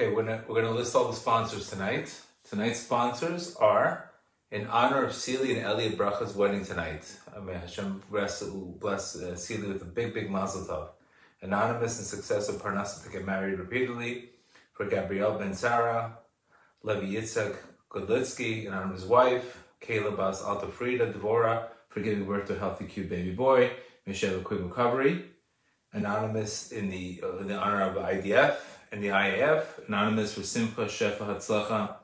Okay, we're gonna, we're gonna list all the sponsors tonight. Tonight's sponsors are in honor of Celie and Elliot Bracha's wedding tonight. Uh, May Hashem bless, bless uh, Celie with a big, big mazel tov. Anonymous and successful Parnasa to get married repeatedly. For Gabrielle Ben Sarah, Levi Yitzhak Godlitsky, his wife. Kayla Bas Alta Frida Dvora, for giving birth to a healthy, cute baby boy. Michelle a quick recovery. Anonymous in the, uh, in the honor of IDF and the IAF. Anonymous for Simcha, Shefa, Hatzlacha,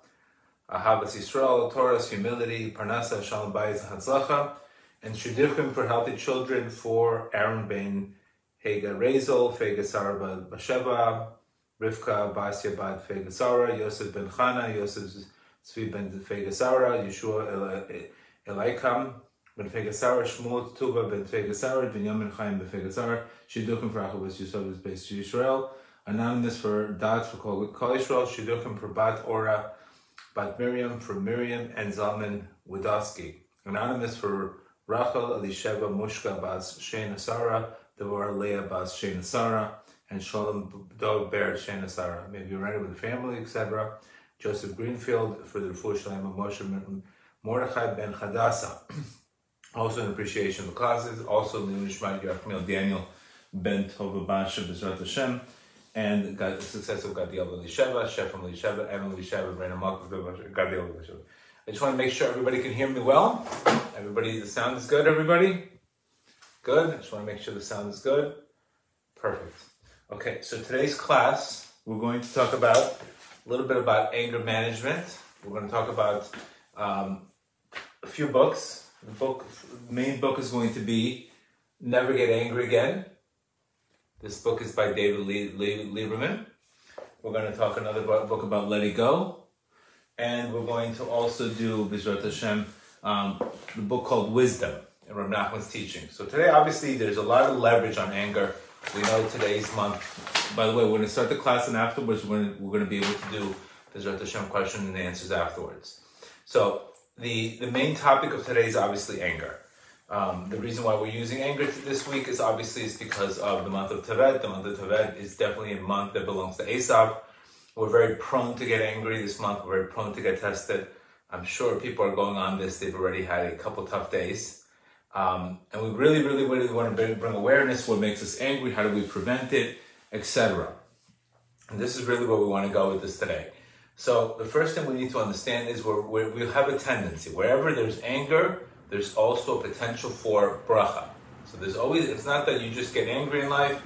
Ahavas Yisrael, Torah's humility, Parnasa, Shalom Bayis, Hatzlacha. And Shidduchim for healthy children for Aaron Ben Hega Rezel, Fega Basheva, Rivka Basya Bad Fega Yosef Ben Chana, Yosef Tzvi Ben Fega Sarah, Yeshua Elaikam, Ben Fega Sarah, Shmuel Tuba Ben Fega Sarah, Binyamin Chaim Ben Fega Sarah, Shidduchim for Achavas Yisrael, is based to Israel, Anonymous for Dat for Kol Israel, Shidduchim for Bat Ora, Bat Miriam for Miriam and Zalman Wadowski. Anonymous for Rachel Elisheva Mushka Bas Shena Sarah, Devorah Leah Bas Shena Sarah, and Shalom Dov Ber Shena Sarah. Maybe you're ready with the family, etc. Joseph Greenfield for the Refuah Shalem of Moshe Mordechai Ben Hadassah. also an appreciation of the classes. Also, Leon Shmad Yerachmiel Daniel Ben Tova Basha Bezrat Hashem. And got the success of Gadiel Elisheva, Chef from Elisheva, Evan Elisheva, Brandon Malkus, Gadiel Elisheva. I just want to make sure everybody can hear me well. Everybody, the sound is good, everybody? Good. I just want to make sure the sound is good. Perfect. Okay, so today's class, we're going to talk about a little bit about anger management. We're going to talk about um, a few books. The book, the main book is going to be Never Get Angry Again. This book is by David Lieberman. We're going to talk another book about Let It Go. And we're going to also do, Bizrat Hashem, um, the book called Wisdom and Rav Nachman's teaching. So today, obviously, there's a lot of leverage on anger. We know today's month. By the way, we're going to start the class, and afterwards, we're going to, be able to do Bizrat Hashem question and answers afterwards. So the the main topic of today is obviously anger. Um, the reason why we're using anger this week is obviously is because of the month of Tevet. The month of Tevet is definitely a month that belongs to Esav. We're very prone to get angry this month. We're very prone to get tested. I'm sure people are going on this. They've already had a couple tough days. Um, and we really, really, really want to bring, awareness. What makes us angry? How do we prevent it? Etc. And this is really where we want to go with this today. So the first thing we need to understand is we're, we have a tendency. Wherever there's anger, there's also a potential for bracha. So there's always, it's not that you just get angry in life.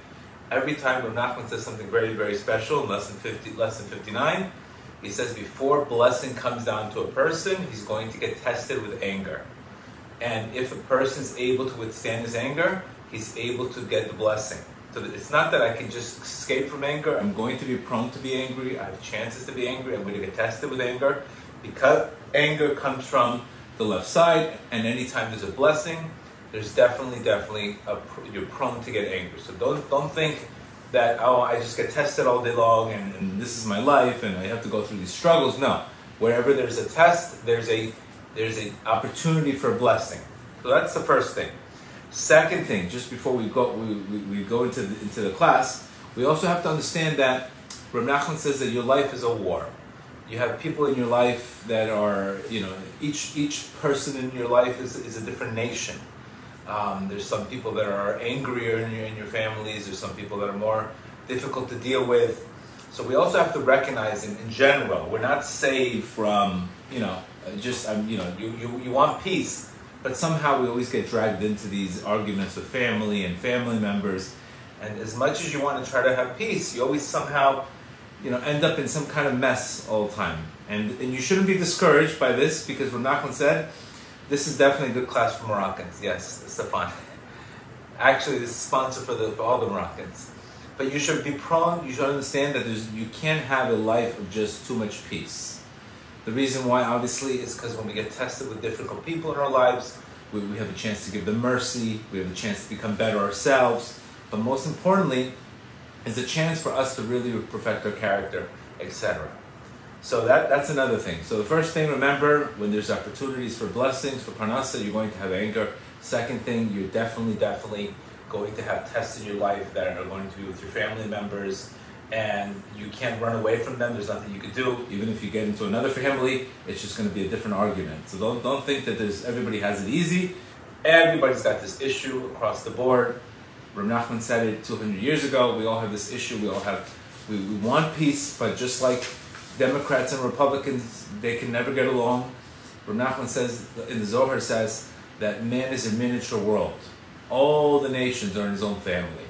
Every time Rav Nachman says something very, very special in lesson 50, lesson 59, he says before blessing comes down to a person, he's going to get tested with anger. And if a person's able to withstand his anger, he's able to get the blessing. So it's not that I can just escape from anger. I'm going to be prone to be angry. I have chances to be angry. I'm going to get tested with anger. Because anger comes from the left side, and anytime there's a blessing, there's definitely, definitely, a, you're prone to get angry. So don't, don't think that, oh, I just get tested all day long and, and this is my life and I have to go through these struggles. No. Wherever there's a test, there's a there's an opportunity for blessing. So that's the first thing. Second thing, just before we go we, we, we go into the, into the class, we also have to understand that Rav Nachman says that your life is a war. You have people in your life that are, you know, each each person in your life is, is a different nation. Um, there's some people that are angrier in your, in your families. There's some people that are more difficult to deal with. So we also have to recognize, in, in general, we're not saved from, you know, just, um, you know, you, you, you want peace, but somehow we always get dragged into these arguments with family and family members. And as much as you want to try to have peace, you always somehow, you know, end up in some kind of mess all the time. And, and you shouldn't be discouraged by this because what Nachman said, this is definitely a good class for Moroccans. Yes, Stefan. Actually, this is sponsored for, the, for all the Moroccans. But you should be prone, you should understand that you can't have a life of just too much peace. The reason why, obviously, is because when we get tested with difficult people in our lives, we, we have a chance to give them mercy, we have a chance to become better ourselves, but most importantly, is a chance for us to really perfect our character, etc. So that, that's another thing. So the first thing, remember, when there's opportunities for blessings, for parnasa, you're going to have anger. Second thing, you're definitely, definitely going to have tests in your life that are going to be with your family members. and you can't run away from them. There's nothing you can do. Even if you get into another family, it's just going to be a different argument. So don't don't think that there's everybody has it easy. Everybody's got this issue across the board. Rav Nachman said it 200 years ago. We all have this issue. We all have we, we want peace, but just like Democrats and Republicans, they can never get along. Rav Nachman says in the Zohar says that man is a miniature world. All the nations are in his own family.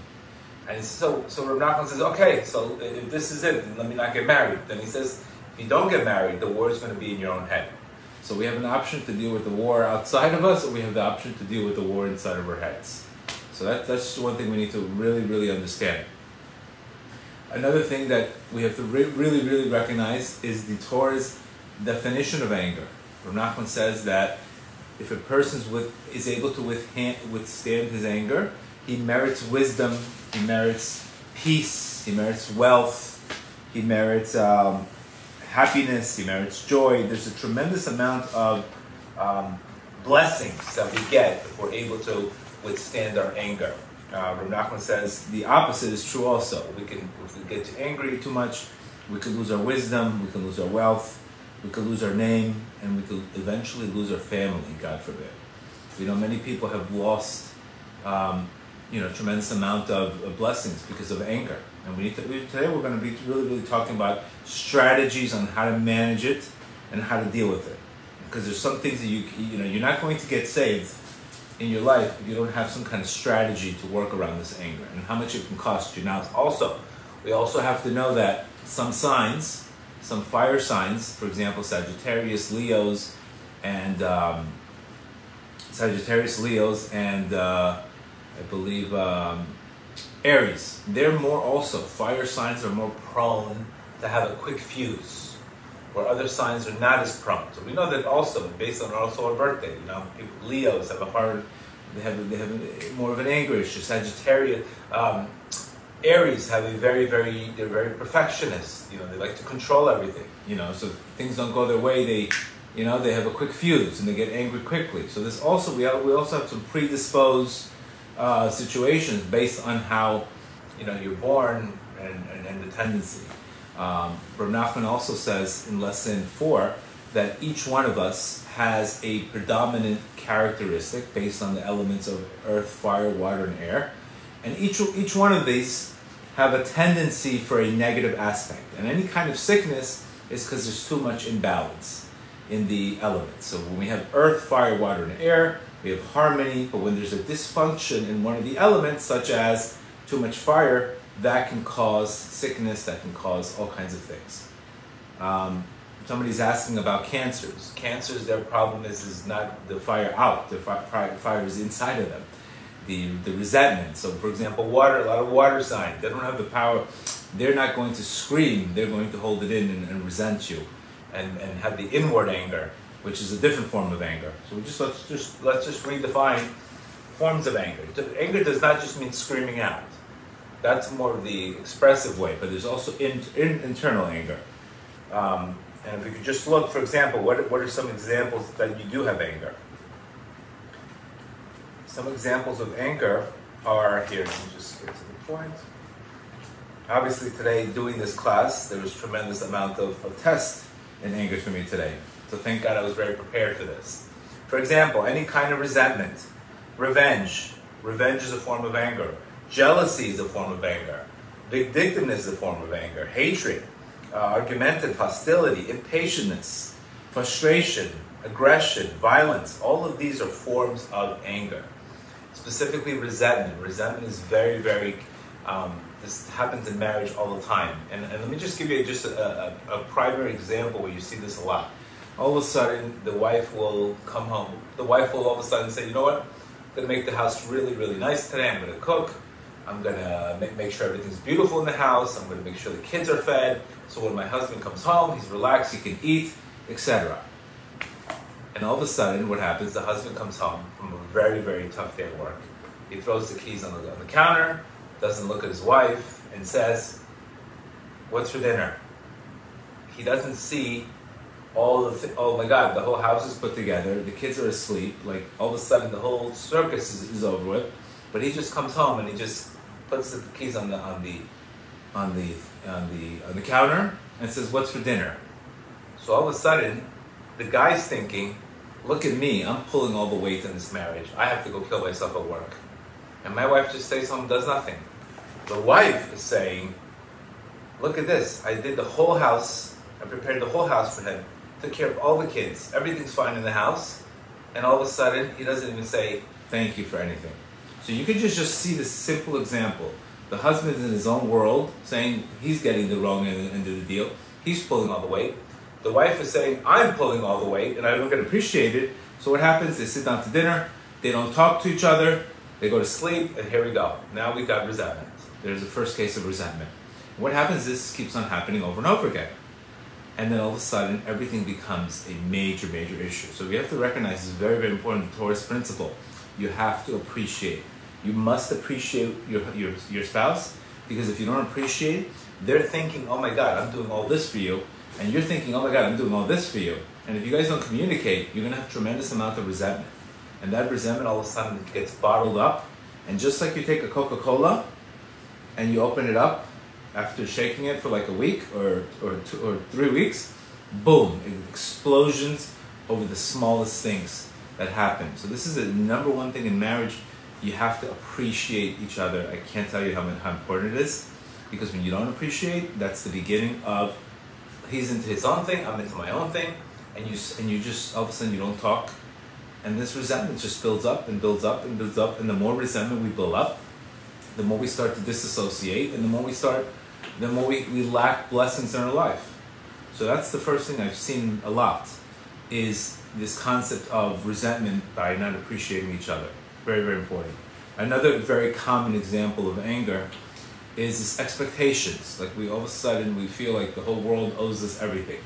And so, so Rav Nachman says, okay, so if this is it, let me not get married. Then he says, if you don't get married, the war is going to be in your own head. So we have an option to deal with the war outside of us, or we have the option to deal with the war inside of our heads. So that, that's one thing we need to really, really understand. Another thing that we have to re- really, really recognize is the Torah's definition of anger. Rav Nachman says that if a person is able to withstand his anger, he merits wisdom, he merits peace, he merits wealth, he merits um, happiness, he merits joy. There's a tremendous amount of um, blessings that we get if we're able to withstand our anger. Uh, says the opposite is true also. We can, if we get angry too much, we can lose our wisdom, we can lose our wealth, we could lose our name, and we could eventually lose our family, God forbid. You know many people have lost, um, you know, tremendous amount of, of, blessings because of anger. And we need to, we, today we're going to be really, really talking about strategies on how to manage it and how to deal with it. Because there's some things that you, you know, you're not going to get saved in your life if you don't have some kind of strategy to work around this anger and how much it can cost you. Now, also, we also have to know that some signs, some fire signs, for example, Sagittarius, Leos, and um, Sagittarius, Leos, and uh, I believe um, Aries. They're more also fire signs are more prone to have a quick fuse, where other signs are not as prone. So we know that also based on also our birthday. You know, people, Leos have a hard, they have they have more of an anger issue. Sagittarius. Um, Aries have a very, very, they're very perfectionist. You know, they like to control everything. You know, so things don't go their way, they, you know, they have a quick fuse and they get angry quickly. So this also, we, have, we also have some predisposed uh, situations based on how, you know, you're born and, and, and the tendency. Um, Rav Nachman also says in lesson four that each one of us has a predominant characteristic based on the elements of earth, fire, water, and air and each, each one of these have a tendency for a negative aspect. And any kind of sickness is because there's too much imbalance in the elements. So when we have earth, fire, water, and air, we have harmony. But when there's a dysfunction in one of the elements, such as too much fire, that can cause sickness, that can cause all kinds of things. Um, somebody's asking about cancers. Cancers, their problem is, is not the fire out, the fire is inside of them the, the resentment. So, for example, water, a lot of water signs, they don't have the power, they're not going to scream, they're going to hold it in and, and resent you and, and have the inward anger, which is a different form of anger. So we just let's just let's just redefine forms of anger. Anger does not just mean screaming out. That's more of the expressive way, but there's also in, in, internal anger. Um, and if we could just look, for example, what, what are some examples that you do have anger? Some examples of anger are here. Let me just get to the point. Obviously, today, doing this class, there was tremendous amount of, of test in anger for me today. So thank God I was very prepared for this. For example, any kind of resentment, revenge. Revenge is a form of anger. Jealousy is a form of anger. Vindictiveness is a form of anger. Hatred, uh, argumentative, hostility, impatientness, frustration, aggression, violence. All of these are forms of anger specifically resentment. Resentment is very, very, um, this happens in marriage all the time. And, and let me just give you just a, a, a, primary example where you see this a lot. All of a sudden, the wife will come home. The wife will all of a sudden say, you know what? I'm going to make the house really, really nice today. I'm going to cook. I'm to make, sure everything's beautiful in the house. I'm to make sure the kids are fed. So when my husband comes home, he's relaxed, he can eat, etc. And all of a sudden, what happens? The husband comes home from a very, very tough day at work. He throws the keys on the, on the counter, doesn't look at his wife, and says, What's for dinner? He doesn't see all the th- oh my god, the whole house is put together, the kids are asleep, like all of a sudden the whole circus is, is over with. But he just comes home and he just puts the keys on the on the on the on the on the counter and says, "What's for dinner?" So all of a sudden, the guy's thinking, "Look at me! I'm pulling all the weight in this marriage. I have to go kill myself at work." And my wife just stays home, does nothing. The wife is saying, "Look at this! I did the whole house. I prepared the whole house for him. Took care of all the kids. Everything's fine in the house." And all of a sudden, he doesn't even say thank you for anything. So you could just just see this simple example the husband's in his own world, saying he's getting the wrong end, of the deal. He's pulling all the weight. The wife is saying, I'm pulling all the weight, and I don't get appreciated. So what happens? They sit down to dinner, they don't talk to each other, they go to sleep, and here we go. Now we've got resentment. There's the first case of resentment. What happens? This keeps on happening over and over again. And then all of a sudden, everything becomes a major, major issue. So we have to recognize this is very, very important Torah's principle. You have to appreciate you must appreciate your, your, your spouse because if you don't appreciate, they're thinking, oh my God, I'm doing all this for you. And you're thinking, oh my God, I'm doing all this for you. And if you guys don't communicate, you're going to have tremendous amount of resentment. And that resentment all of a sudden gets bottled up. And just like you take a Coca Cola and you open it up after shaking it for like a week or, or, two, or three weeks, boom, explosions over the smallest things that happen. So, this is the number one thing in marriage you have to appreciate each other. I can't tell you how, how important it is because when you don't appreciate, that's the beginning of he's into his own thing, I'm into my own thing, and you and you just all of a sudden you don't talk, and this resentment just builds up and builds up and builds up, and the more resentment we build up, the more we start to disassociate, and the more we start, the more we, we lack blessings in our life. So that's the first thing I've seen a lot, is this concept of resentment by not appreciating each other. Very, very important. Another very common example of anger is this expectations. Like we all of a sudden we feel like the whole world owes us everything.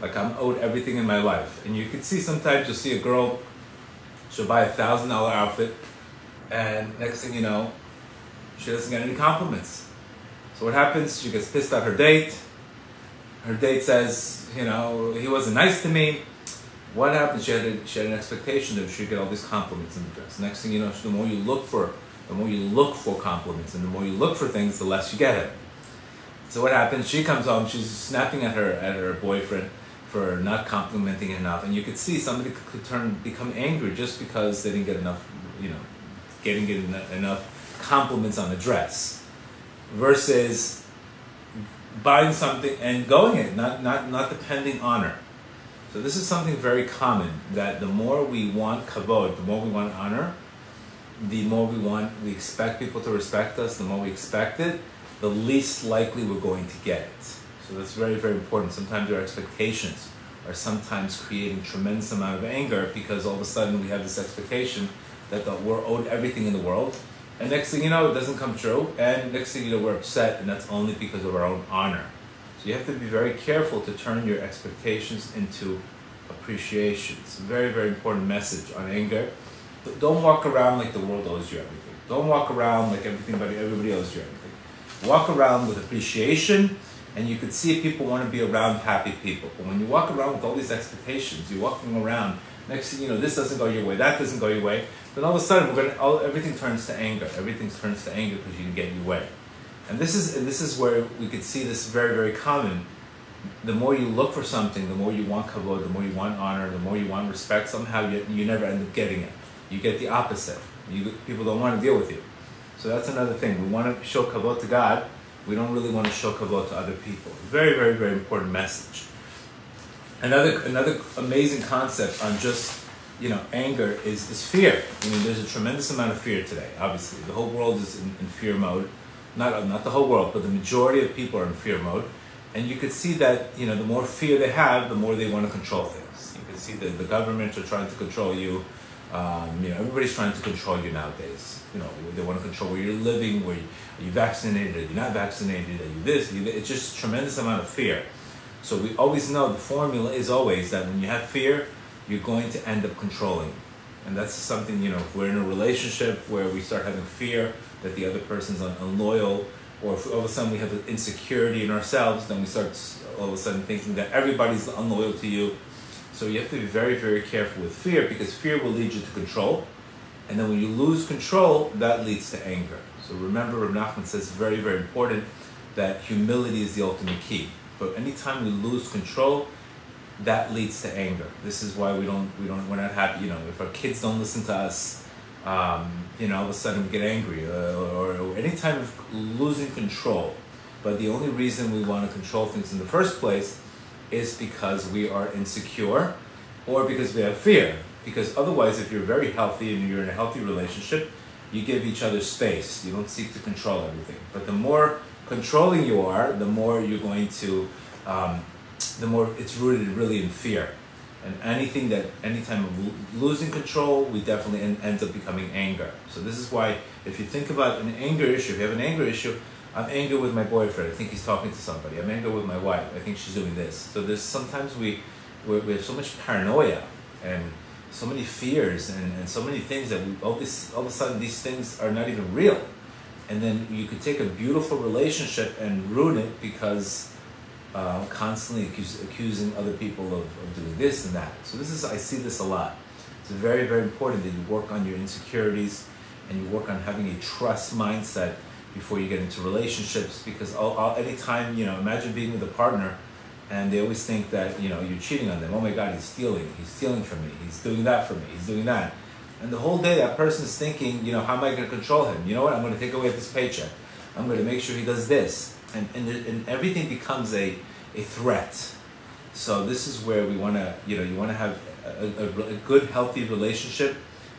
Like I'm owed everything in my life. And you can see sometimes you'll see a girl, she'll buy a thousand dollar outfit, and next thing you know, she doesn't get any compliments. So what happens? She gets pissed at her date. Her date says, you know, he wasn't nice to me what happens? She had, a, she had an expectation that she'd get all these compliments in the dress. Next thing you know, the more you look for, the more you look for compliments, and the more you look for things, the less you get it. So what happens? She comes home, she's snapping at her at her boyfriend for not complimenting enough, and you could see somebody could turn become angry just because they didn't get enough, you know, getting get enough compliments on the dress, versus buying something and going it, not not not depending on her. So this is something very common that the more we want kavod, the more we want honor, the more we want, we expect people to respect us, the more we expect it, the least likely we're going to get it. So that's very, very important. Sometimes our expectations are sometimes creating tremendous amount of anger because all of a sudden we have this expectation that the, we're owed everything in the world. And next thing you know, it doesn't come true. And next thing you know, we're upset, and that's only because of our own honor. So you have to be very careful to turn your expectations into appreciation. It's a very, very important message on anger. Don't walk around like the world owes you everything. Don't walk around like everything, everybody owes you everything. Walk around with appreciation, and you could see people want to be around happy people. But when you walk around with all these expectations, you're walking around. Next thing you know, this doesn't go your way, that doesn't go your way. Then all of a sudden, we're gonna, all, everything turns to anger. Everything turns to anger because you didn't get your way. And this is this is where we could see this very very common. The more you look for something, the more you want kavod, the more you want honor, the more you want respect. Somehow you, you never end up getting it. You get the opposite. You, people don't want to deal with you. So that's another thing. We want to show kavod to God. We don't really want to show kavod to other people. Very very very important message. Another another amazing concept on just you know anger is, is fear. I mean, there's a tremendous amount of fear today. Obviously, the whole world is in, in fear mode not not the whole world, but the majority of people are in fear mode, and you could see that you know the more fear they have, the more they want to control things. You can see that the governments are trying to control you. Um, you know, everybody's trying to control you nowadays. You know, they want to control where you're living, where you, are you vaccinated, are you not vaccinated, are you this? Are you? It's just a tremendous amount of fear. So we always know the formula is always that when you have fear, you're going to end up controlling. And that's something, you know, if we're in a relationship where we start having fear that the other person's unloyal, or if all of a sudden we have an insecurity in ourselves, then we start all of a sudden thinking that everybody's unloyal to you. So you have to be very, very careful with fear because fear will lead you to control. And then when you lose control, that leads to anger. So remember, Rav Nachman says very, very important that humility is the ultimate key. But anytime we lose control, that leads to anger. This is why we don't we don't we're not happy. You know, if our kids don't listen to us, um, you know, all of a sudden we get angry, uh, or, or any time of losing control. But the only reason we want to control things in the first place is because we are insecure, or because we have fear. Because otherwise, if you're very healthy and you're in a healthy relationship, you give each other space. You don't seek to control everything. But the more controlling you are, the more you're going to, um, the more it's rooted really in fear. And anything that, anytime of losing control, we definitely end, up becoming anger. So this is why, if you think about an anger issue, if you have an anger issue, I'm angry with my boyfriend. I think he's talking to somebody. I'm angry with my wife. I think she's doing this. So there's sometimes we, we have so much paranoia and so many fears and, and so many things that we all this all of a sudden these things are not even real and then you could take a beautiful relationship and ruin it because uh, constantly accuse, accusing other people of, of doing this and that so this is i see this a lot it's very very important that you work on your insecurities and you work on having a trust mindset before you get into relationships because all, all, anytime you know imagine being with a partner and they always think that you know you're cheating on them. Oh my God, he's stealing. He's stealing from me. He's doing that for me. He's doing that. And the whole day, that person is thinking, you know, how am I going to control him? You know what? I'm going to take away this paycheck. I'm going to make sure he does this, and and, and everything becomes a a threat. So this is where we want to, you know, you want to have a, a, a good, healthy relationship.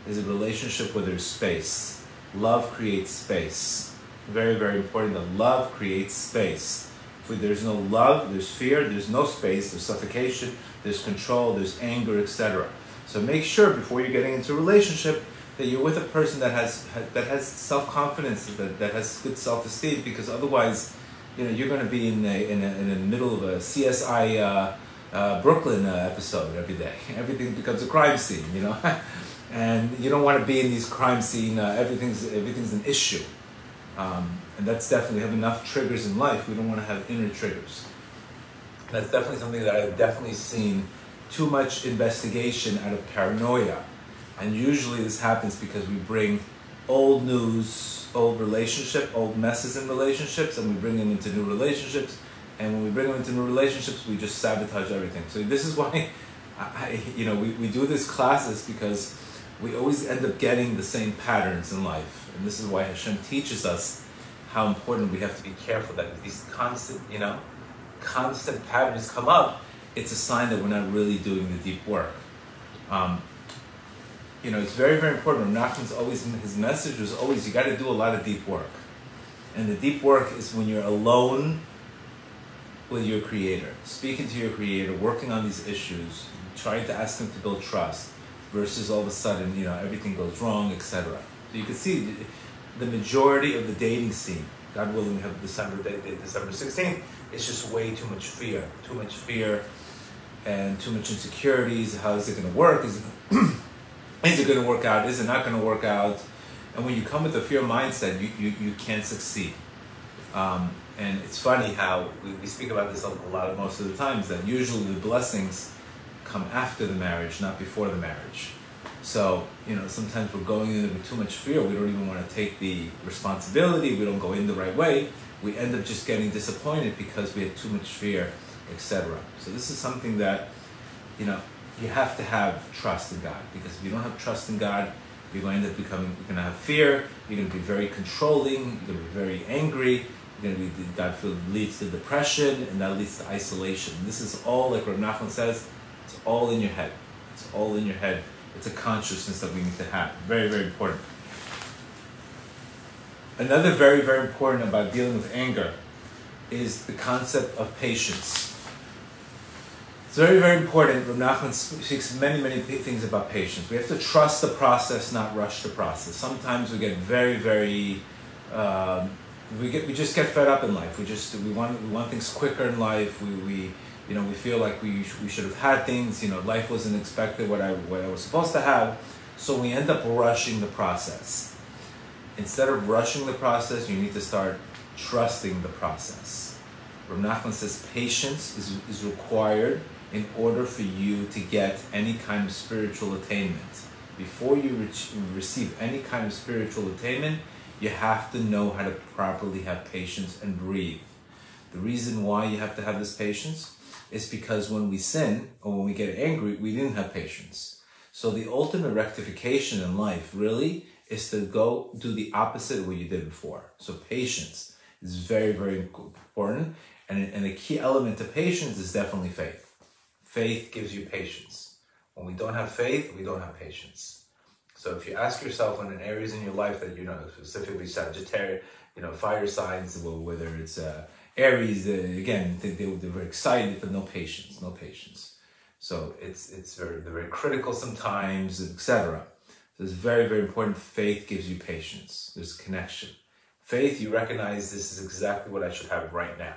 Is a relationship where there's space. Love creates space. Very, very important. That love creates space if there's no love, there's fear, there's no space, there's suffocation, there's control, there's anger, etc. So make sure before you're getting into a relationship that you're with a person that has that has self confidence, that, that has good self esteem, because otherwise, you know, you're going to be in the in, a, in the middle of a CSI uh, uh, Brooklyn uh, episode every day. Everything becomes a crime scene, you know, and you don't want to be in these crime scene. Uh, everything's everything's an issue. Um, and that's definitely have enough triggers in life. We don't want to have inner triggers. That's definitely something that I've definitely seen too much investigation out of paranoia. And usually this happens because we bring old news, old relationship, old messes in relationships, and we bring them into new relationships. And when we bring them into new relationships, we just sabotage everything. So this is why, I, you know, we, we do these classes because we always end up getting the same patterns in life. And this is why Hashem teaches us how important we have to be careful that these constant, you know, constant patterns come up, it's a sign that we're not really doing the deep work. Um, you know, it's very, very important. Nachman's always, his message was always, you got to do a lot of deep work. And the deep work is when you're alone with your creator, speaking to your creator, working on these issues, trying to ask him to build trust, versus all of a sudden, you know, everything goes wrong, etc. So you can see the majority of the dating scene, God willing, we have December December 16th, it's just way too much fear, too much fear, and too much insecurities. How is it going to work? Is is it going to work out? Is it not going to work out? And when you come with a fear mindset, you, you, you can't succeed. Um, and it's funny how we, we speak about this a lot of most of the times that usually the blessings come after the marriage, not before the marriage. So, you know, sometimes we're going in with too much fear. We don't even want to take the responsibility. We don't go in the right way. We end up just getting disappointed because we have too much fear, etc. So this is something that, you know, you have to have trust in God because if you don't have trust in God, you're going to end up becoming, you're going to have fear. You're going to be very controlling. You're going to be very angry. You're going to be, feel leads to depression and that leads to isolation. This is all, like Rav Nachman says, it's all in your head. It's all in your head. It's a consciousness that we need to have. Very, very important. Another very, very important about dealing with anger is the concept of patience. It's very, very important. Rav Nachman speaks many, many things about patience. We have to trust the process, not rush the process. Sometimes we get very, very, um, we get, we just get fed up in life. We just, we want, we want things quicker in life. We, we, you know, we feel like we, we should have had things, you know, life wasn't expected what I, what I was supposed to have. So we end up rushing the process. Instead of rushing the process, you need to start trusting the process. Rav Nachman says patience is, is required in order for you to get any kind of spiritual attainment. Before you re- receive any kind of spiritual attainment, you have to know how to properly have patience and breathe. The reason why you have to have this patience is because when we sin or when we get angry, we didn't have patience. So the ultimate rectification in life really is to go do the opposite of what you did before. So patience is very, very important. And, and the key element to patience is definitely faith. Faith gives you patience. When we don't have faith, we don't have patience. So if you ask yourself in areas in your life that you know, specifically Sagittarius, you know, fire signs, whether it's uh, Aries, uh, again, they, they, they're very excited, but no patience, no patience. So it's it's very they're very critical sometimes, etc. So it's very very important. Faith gives you patience. There's connection. Faith, you recognize this is exactly what I should have right now.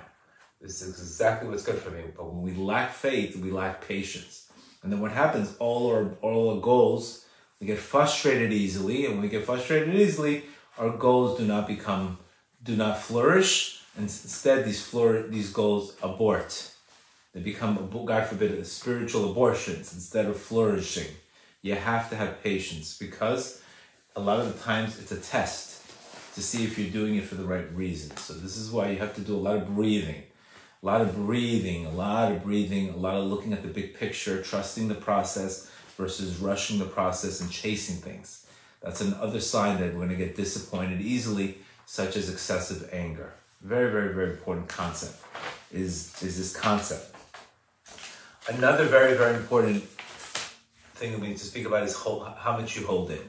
This is exactly what's good for me. But when we lack faith, we lack patience. And then what happens? All our all our goals, we get frustrated easily, and when we get frustrated easily, our goals do not become do not flourish. And instead, these flour these goals abort they become, God forbid, spiritual abortions instead of flourishing. You have to have patience because a lot of the times it's a test to see if you're doing it for the right reason. So this is why you have to do a lot of breathing, a lot of breathing, a lot of breathing, a lot of looking at the big picture, trusting the process versus rushing the process and chasing things. That's another sign that we're going to get disappointed easily, such as excessive anger. Very, very, very important concept is, is this concept. Another very, very important thing we need to speak about is hold, how much you hold in.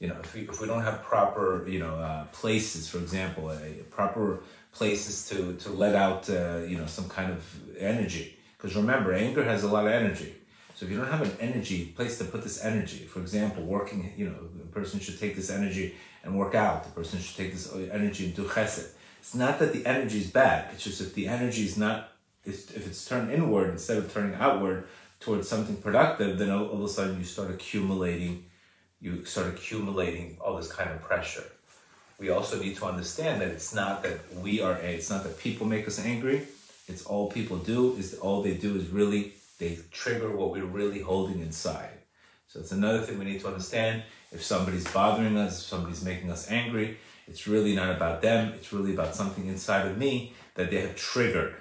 You know, if we, if we don't have proper, you know, uh, places, for example, a proper places to, to let out, uh, you know, some kind of energy. Because remember, anger has a lot of energy. So if you don't have an energy place to put this energy, for example, working, you know, a person should take this energy and work out. The person should take this energy and do chesed. It's not that the energy is bad. It's just if the energy is not if it's turned inward instead of turning outward towards something productive, then all, all of a sudden you start accumulating, you start accumulating all this kind of pressure. We also need to understand that it's not that we are, it's not that people make us angry. It's all people do is all they do is really, they trigger what we're really holding inside. So it's another thing we need to understand. If somebody's bothering us, if somebody's making us angry, it's really not about them. It's really about something inside of me that they have triggered.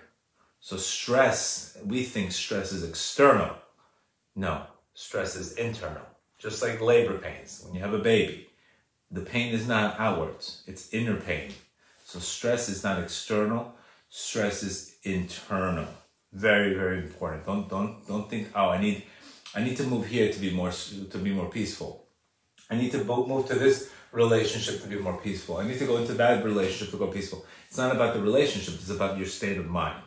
So stress, we think stress is external. No, stress is internal. Just like labor pains, when you have a baby, the pain is not outwards, it's inner pain. So stress is not external, stress is internal. Very, very important. Don't don't don't think, oh, I need I need to move here to be more to be more peaceful. I need to move to this relationship to be more peaceful. I need to go into that relationship to go peaceful. It's not about the relationship, it's about your state of mind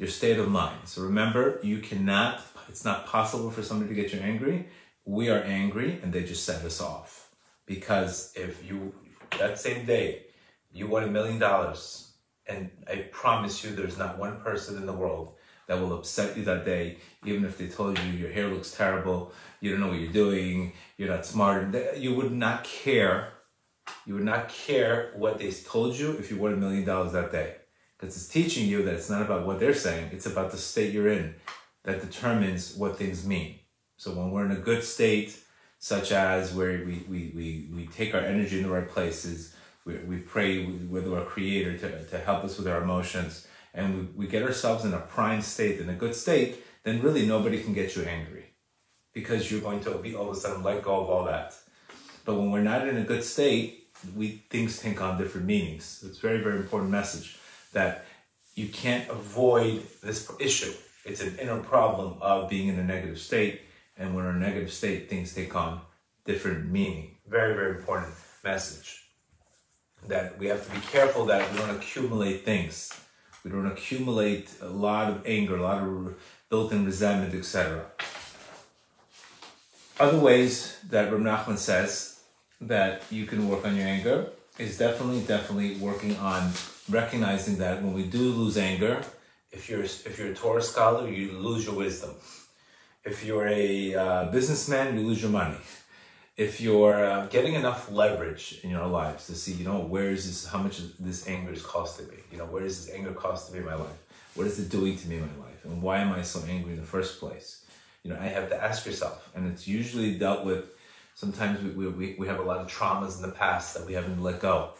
your state of mind. So remember, you cannot, it's not possible for somebody to get you angry. We are angry and they just set us off. Because if you, that same day, you won a million dollars, and I promise you there's not one person in the world that will upset you that day, even if they told you your hair looks terrible, you don't know what you're doing, you're not smart, you would not care. You would not care what they told you if you won a million dollars that day. Because it's teaching you that it's not about what they're saying, it's about the state you're in that determines what things mean. So when we're in a good state, such as where we, we, we, we take our energy in the right places, we, we pray with our creator to, to help us with our emotions, and we, we get ourselves in a prime state, in a good state, then really nobody can get you angry because you're going to be all of a sudden let go of all that. But when we're not in a good state, we things take on different meanings. It's very, very important message that you can't avoid this issue. It's an inner problem of being in a negative state. And when we're in a negative state, things take on different meaning. Very, very important message. That we have to be careful that we don't accumulate things. We don't accumulate a lot of anger, a lot of built-in resentment, etc. Other ways that Rav Nachman says that you can work on your anger is definitely, definitely working on recognizing that when we do lose anger, if you're if you're a Torah scholar, you lose your wisdom. If you're a uh, businessman, you lose your money. If you're uh, getting enough leverage in your lives to see, you know, where is this? How much is this anger is costing me? You know, where is this anger costing me in my life? What is it doing to me in my life? And why am I so angry in the first place? You know, I have to ask yourself, and it's usually dealt with. Sometimes we, we, we have a lot of traumas in the past that we haven't let go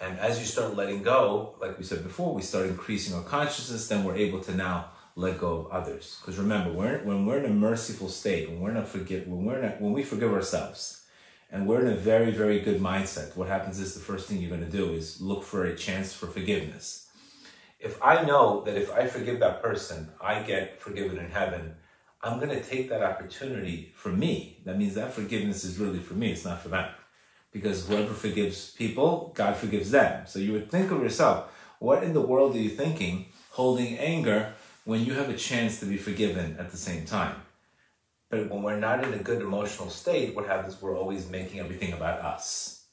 And as you start letting go, like we said before, we start increasing our consciousness, then we're able to now let go of others. Because remember, we're, when we're in a merciful state, when we're not forgive, when we're not, when we forgive ourselves, and we're in a very, very good mindset, what happens is the first thing you're going to do is look for a chance for forgiveness. If I know that if I forgive that person, I get forgiven in heaven, I'm going to take that opportunity for me. That means that forgiveness is really for me, it's not for them. Because whoever forgives people, God forgives them. So you would think of yourself, what in the world are you thinking holding anger when you have a chance to be forgiven at the same time? But when we're not in a good emotional state, what happens? We're always making everything about us.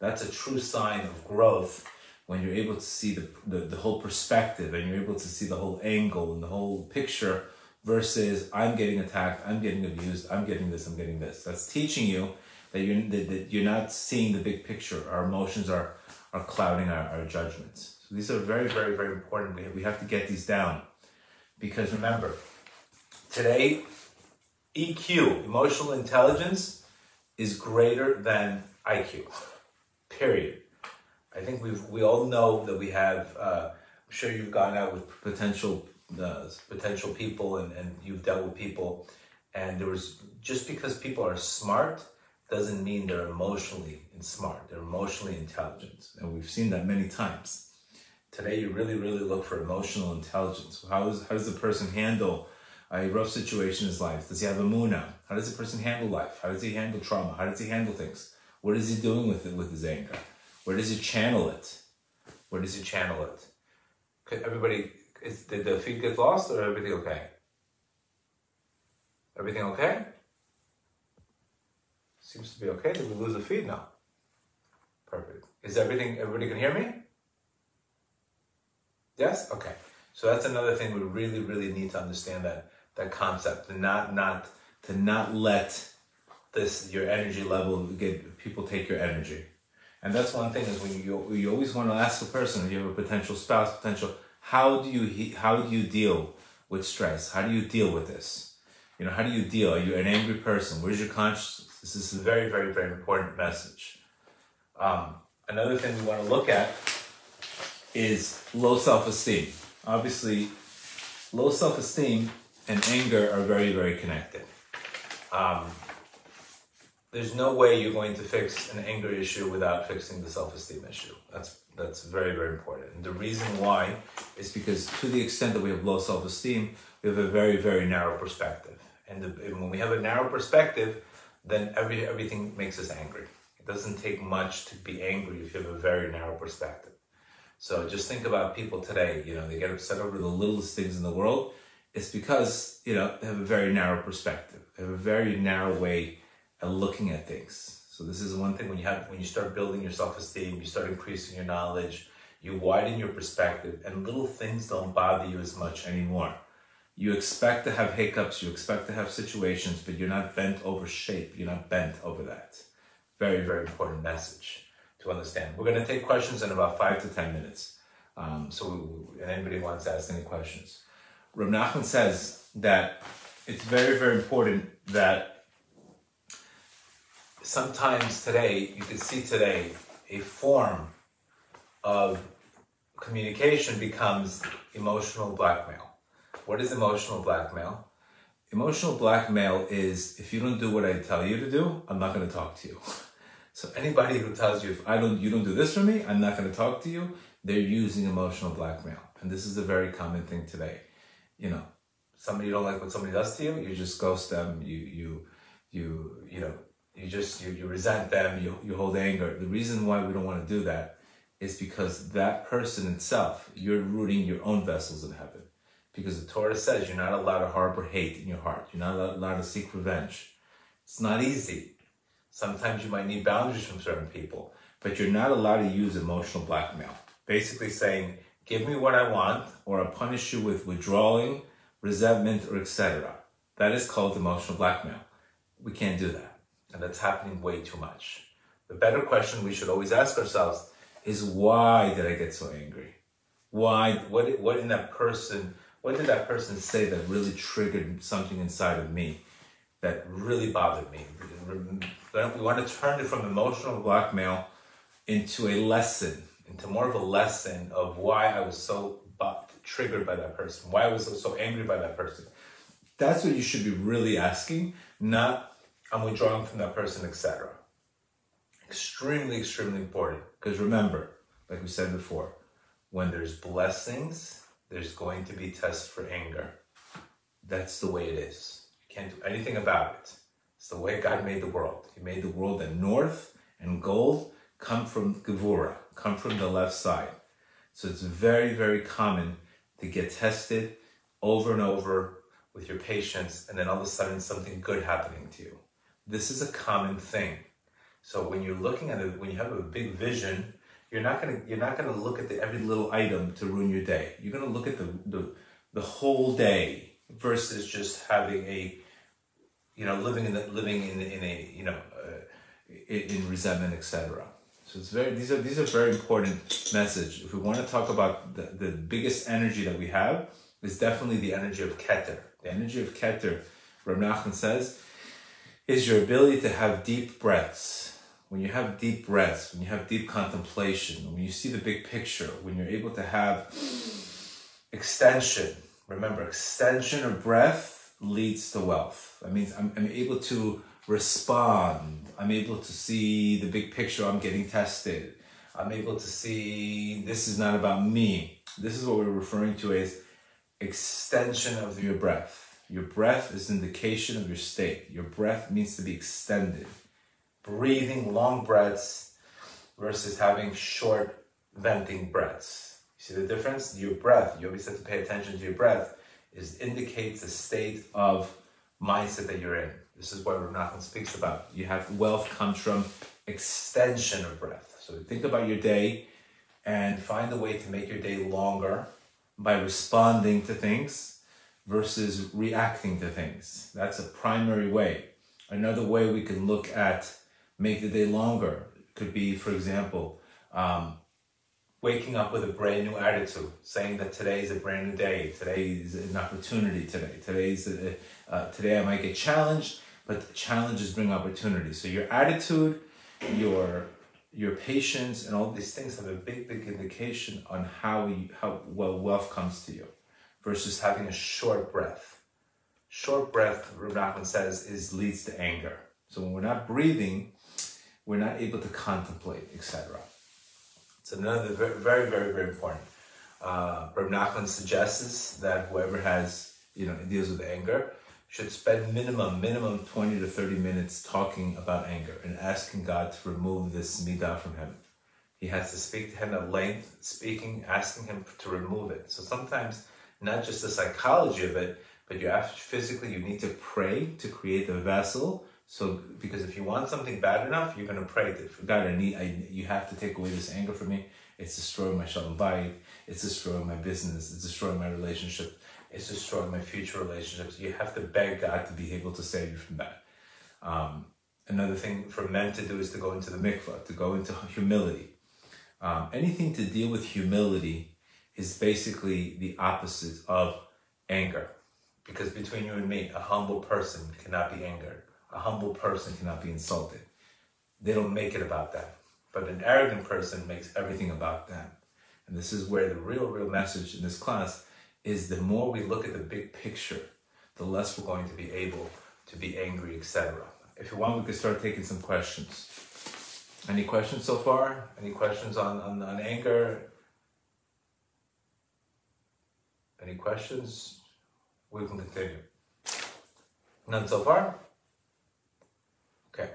That's a true sign of growth when you're able to see the, the, the whole perspective and you're able to see the whole angle and the whole picture versus I'm getting attacked, I'm getting abused, I'm getting this, I'm getting this. That's teaching you that you're, that, that you're not seeing the big picture. Our emotions are, are clouding our, our judgments. So these are very, very, very important. We have, we have to get these down. Because remember, today EQ, emotional intelligence, is greater than IQ. Period. I think we we all know that we have. Uh, I'm sure you've gone out with potential uh, potential people and, and you've dealt with people, and there was just because people are smart doesn't mean they're emotionally smart. They're emotionally intelligent, and we've seen that many times. Today, you really, really look for emotional intelligence. How, is, how does the person handle a rough situation in his life? Does he have emuna? How does the person handle life? How does he handle trauma? How does he handle things? What is he doing with it with his anger? Where does he channel it? Where does he channel it? Could everybody is, did the feed get lost or everything okay? Everything okay? Seems to be okay. Did we lose the feed now? Perfect. Is everything everybody can hear me? Yes? Okay. So that's another thing we really, really need to understand that that concept to not not to not let this your energy level get people take your energy. And that's one thing is when you you always want to ask a person if you have a potential spouse potential how do you how do you deal with stress? How do you deal with this? You know how do you deal? Are you an angry person? Where's your consciousness? This is a very very very important message. Um, another thing we want to look at is low self-esteem obviously low self-esteem and anger are very, very connected. Um, there's no way you're going to fix an anger issue without fixing the self-esteem issue. That's that's very, very important. And the reason why is because to the extent that we have low self-esteem, we have a very, very narrow perspective. And, the, and when we have a narrow perspective, then every everything makes us angry. It doesn't take much to be angry if you have a very narrow perspective. So just think about people today. You know, they get upset over the littlest things in the world it's because you know they have a very narrow perspective. They have a very narrow way of looking at things. So this is one thing when you have when you start building your self-esteem, you start increasing your knowledge, you widen your perspective, and little things don't bother you as much anymore. You expect to have hiccups, you expect to have situations, but you're not bent over shape. You're not bent over that. Very, very important message to understand. We're going to take questions in about five to ten minutes. Um, so, anybody wants to ask any questions. Rav Nachman says that it's very, very important that sometimes today, you can see today, a form of communication becomes emotional blackmail. What is emotional blackmail? Emotional blackmail is if you don't do what I tell you to do, I'm not going to talk to you. So anybody who tells you if I don't you don't do this for me, I'm not going to talk to you, they're using emotional blackmail. And this is a very common thing today you know, somebody you don't like what somebody does to you, you just ghost them. You you you you know you just you, you resent them. You you hold anger. The reason why we don't want to do that is because that person itself, you're rooting your own vessels in heaven. Because the Torah says you're not allowed to harbor hate in your heart. You're not allowed to seek revenge. It's not easy. Sometimes you might need boundaries from certain people, but you're not allowed to use emotional blackmail. Basically saying, give me what I want, or I'll punish you with withdrawing, resentment, or etc. That is called emotional blackmail. We can't do that. And that's happening way too much. The better question we should always ask ourselves is why did I get so angry? Why, what, what in that person, what did that person say that really triggered something inside of me that really bothered me? We want to turn it from emotional blackmail into a lesson into more of a lesson of why I was so triggered by that person, why I was so angry by that person. That's what you should be really asking, not I'm withdrawing from that person, etc. Extremely, extremely important. Because remember, like we said before, when there's blessings, there's going to be tests for anger. That's the way it is. You can't do anything about it. It's the way God made the world. He made the world that north and gold come from Gevura, come from the left side. So it's very, very common to get tested over and over with your patience, and then all of a sudden something good happening to you. This is a common thing. So when you're looking at it, when you have a big vision, you're not gonna you're not gonna look at the, every little item to ruin your day. You're gonna look at the the, the whole day versus just having a you know living in the, living in in a you know uh, in, resentment, etc. So it's very these are these are very important message. If we want to talk about the, the biggest energy that we have, is definitely the energy of Keter. The energy of Keter, Rav Nachman says, is your ability to have deep breaths. When you have deep breaths, when you have deep contemplation, when you see the big picture, when you're able to have extension. Remember, extension of breath leads to wealth. That means I'm, I'm able to respond. I'm able to see the big picture. I'm getting tested. I'm able to see this is not about me. This is what we're referring to as extension of your breath. Your breath is indication of your state. Your breath needs to be extended. Breathing long breaths versus having short venting breaths. You see the difference? Your breath, you always have to pay attention to your breath, is indicates the state of mindset that you're in. This is what Rav Nachman speaks about. You have wealth comes from extension of breath. So think about your day and find a way to make your day longer by responding to things versus reacting to things. That's a primary way. Another way we can look at make the day longer could be, for example, um, waking up with a brand new attitude, saying that today is a brand new day, today is an opportunity today, today's a, uh, today I might get challenged, but challenges bring opportunity. So your attitude, your your patience, and all these things have a big, big indication on how you, how well wealth comes to you, versus having a short breath. Short breath, Nachman says, is leads to anger. So when we're not breathing, we're not able to contemplate, etc. It's another very, very, very, important. Uh, Rav Nachman suggests that whoever has, you know, deals with anger, should spend minimum, minimum 20 to 30 minutes talking about anger and asking God to remove this midah from him. He has to speak to him at length, speaking, asking him to remove it. So sometimes, not just the psychology of it, but you have physically, you need to pray to create the vessel. So, because if you want something bad enough, you're going to pray to God, I need, I, you have to take away this anger from me. It's destroying my shalom bayit. It's destroying my business. It's destroying my relationship it's destroying my future relationships. You have to beg God to be able to save you from that. Um, another thing for men to do is to go into the mikvah, to go into humility. Um, anything to deal with humility is basically the opposite of anger. Because between you and me, a humble person cannot be angered. A humble person cannot be insulted. They don't make it about that. But an arrogant person makes everything about them. And this is where the real, real message in this class is the more we look at the big picture, the less we're going to be able to be angry, etc. If you want, we could start taking some questions. Any questions so far? Any questions on, on, on anger? Any questions? We can continue. None so far? Okay.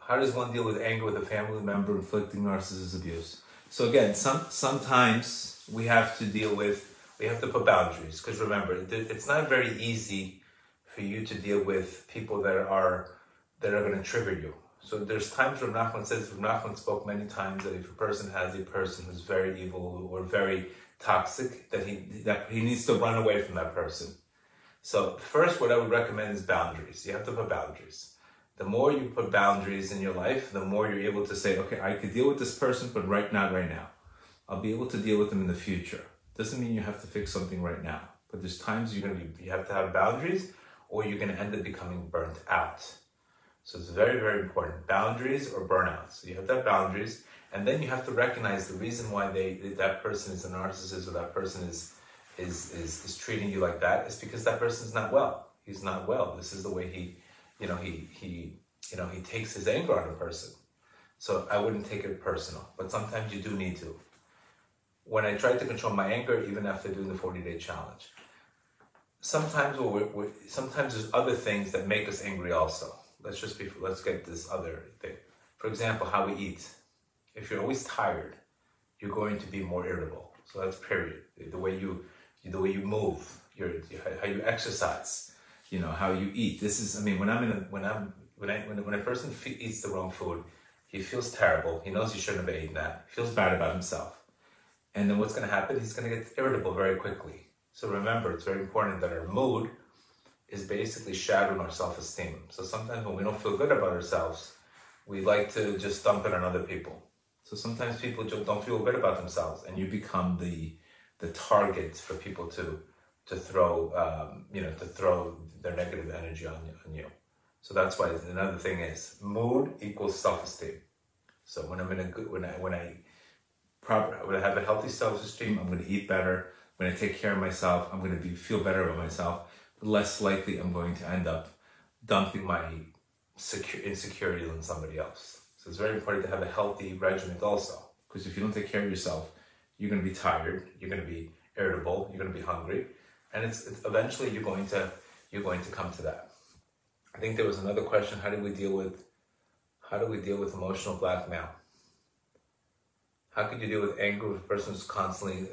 How does one deal with anger with a family member inflicting narcissist abuse? So again, some sometimes we have to deal with, we have to put boundaries. Because remember, it's not very easy for you to deal with people that are that are going to trigger you. So there's times where Nachman says, Nachman spoke many times that if a person has a person who's very evil or very toxic, that he that he needs to run away from that person. So first, what I would recommend is boundaries. You have to put boundaries. The more you put boundaries in your life, the more you're able to say, okay, I could deal with this person, but right not right now. I'll be able to deal with them in the future. Doesn't mean you have to fix something right now, but there's times you're gonna be, you have to have boundaries, or you're gonna end up becoming burnt out. So it's very, very important. Boundaries or burnout. So you have to have boundaries, And then you have to recognize the reason why they that person is a narcissist or that person is is is, is treating you like that is because that person is not well. He's not well. This is the way he, you know, he he you know he takes his anger on a person. So I wouldn't take it personal, but sometimes you do need to. When I tried to control my anger, even after doing the 40 day challenge, sometimes we're, we're, sometimes there's other things that make us angry also. Let's just be let's get this other thing. For example, how we eat. If you're always tired, you're going to be more irritable. So that's period. The way you the way you move, your how you exercise, you know how you eat. This is I mean when I'm in a, when I'm when I when, when a person eats the wrong food, he feels terrible. He knows he shouldn't have eaten that. He feels bad about himself. And then what's going to happen? He's going to get irritable very quickly. So remember, it's very important that our mood is basically shadowing our self-esteem. So sometimes when we don't feel good about ourselves, we like to just dump it on other people. So sometimes people don't feel good about themselves, and you become the the target for people to to throw um, you know to throw their negative energy on you, on you. So that's why another thing is mood equals self-esteem. So when I'm in a good when I when I proper when I have a healthy self-esteem, I'm going to eat better. When I take care of myself, I'm going to be feel better about myself. Less likely I'm going to end up dumping my secure, insecurity on somebody else. So it's very important to have a healthy regimen also. Because if you don't take care of yourself, you're going to be tired, you're going to be irritable, you're going to be hungry, and it's, it's eventually you're going to you're going to come to that. I think there was another question: How do we deal with how do we deal with emotional blackmail? How could you deal with anger with a person who's constantly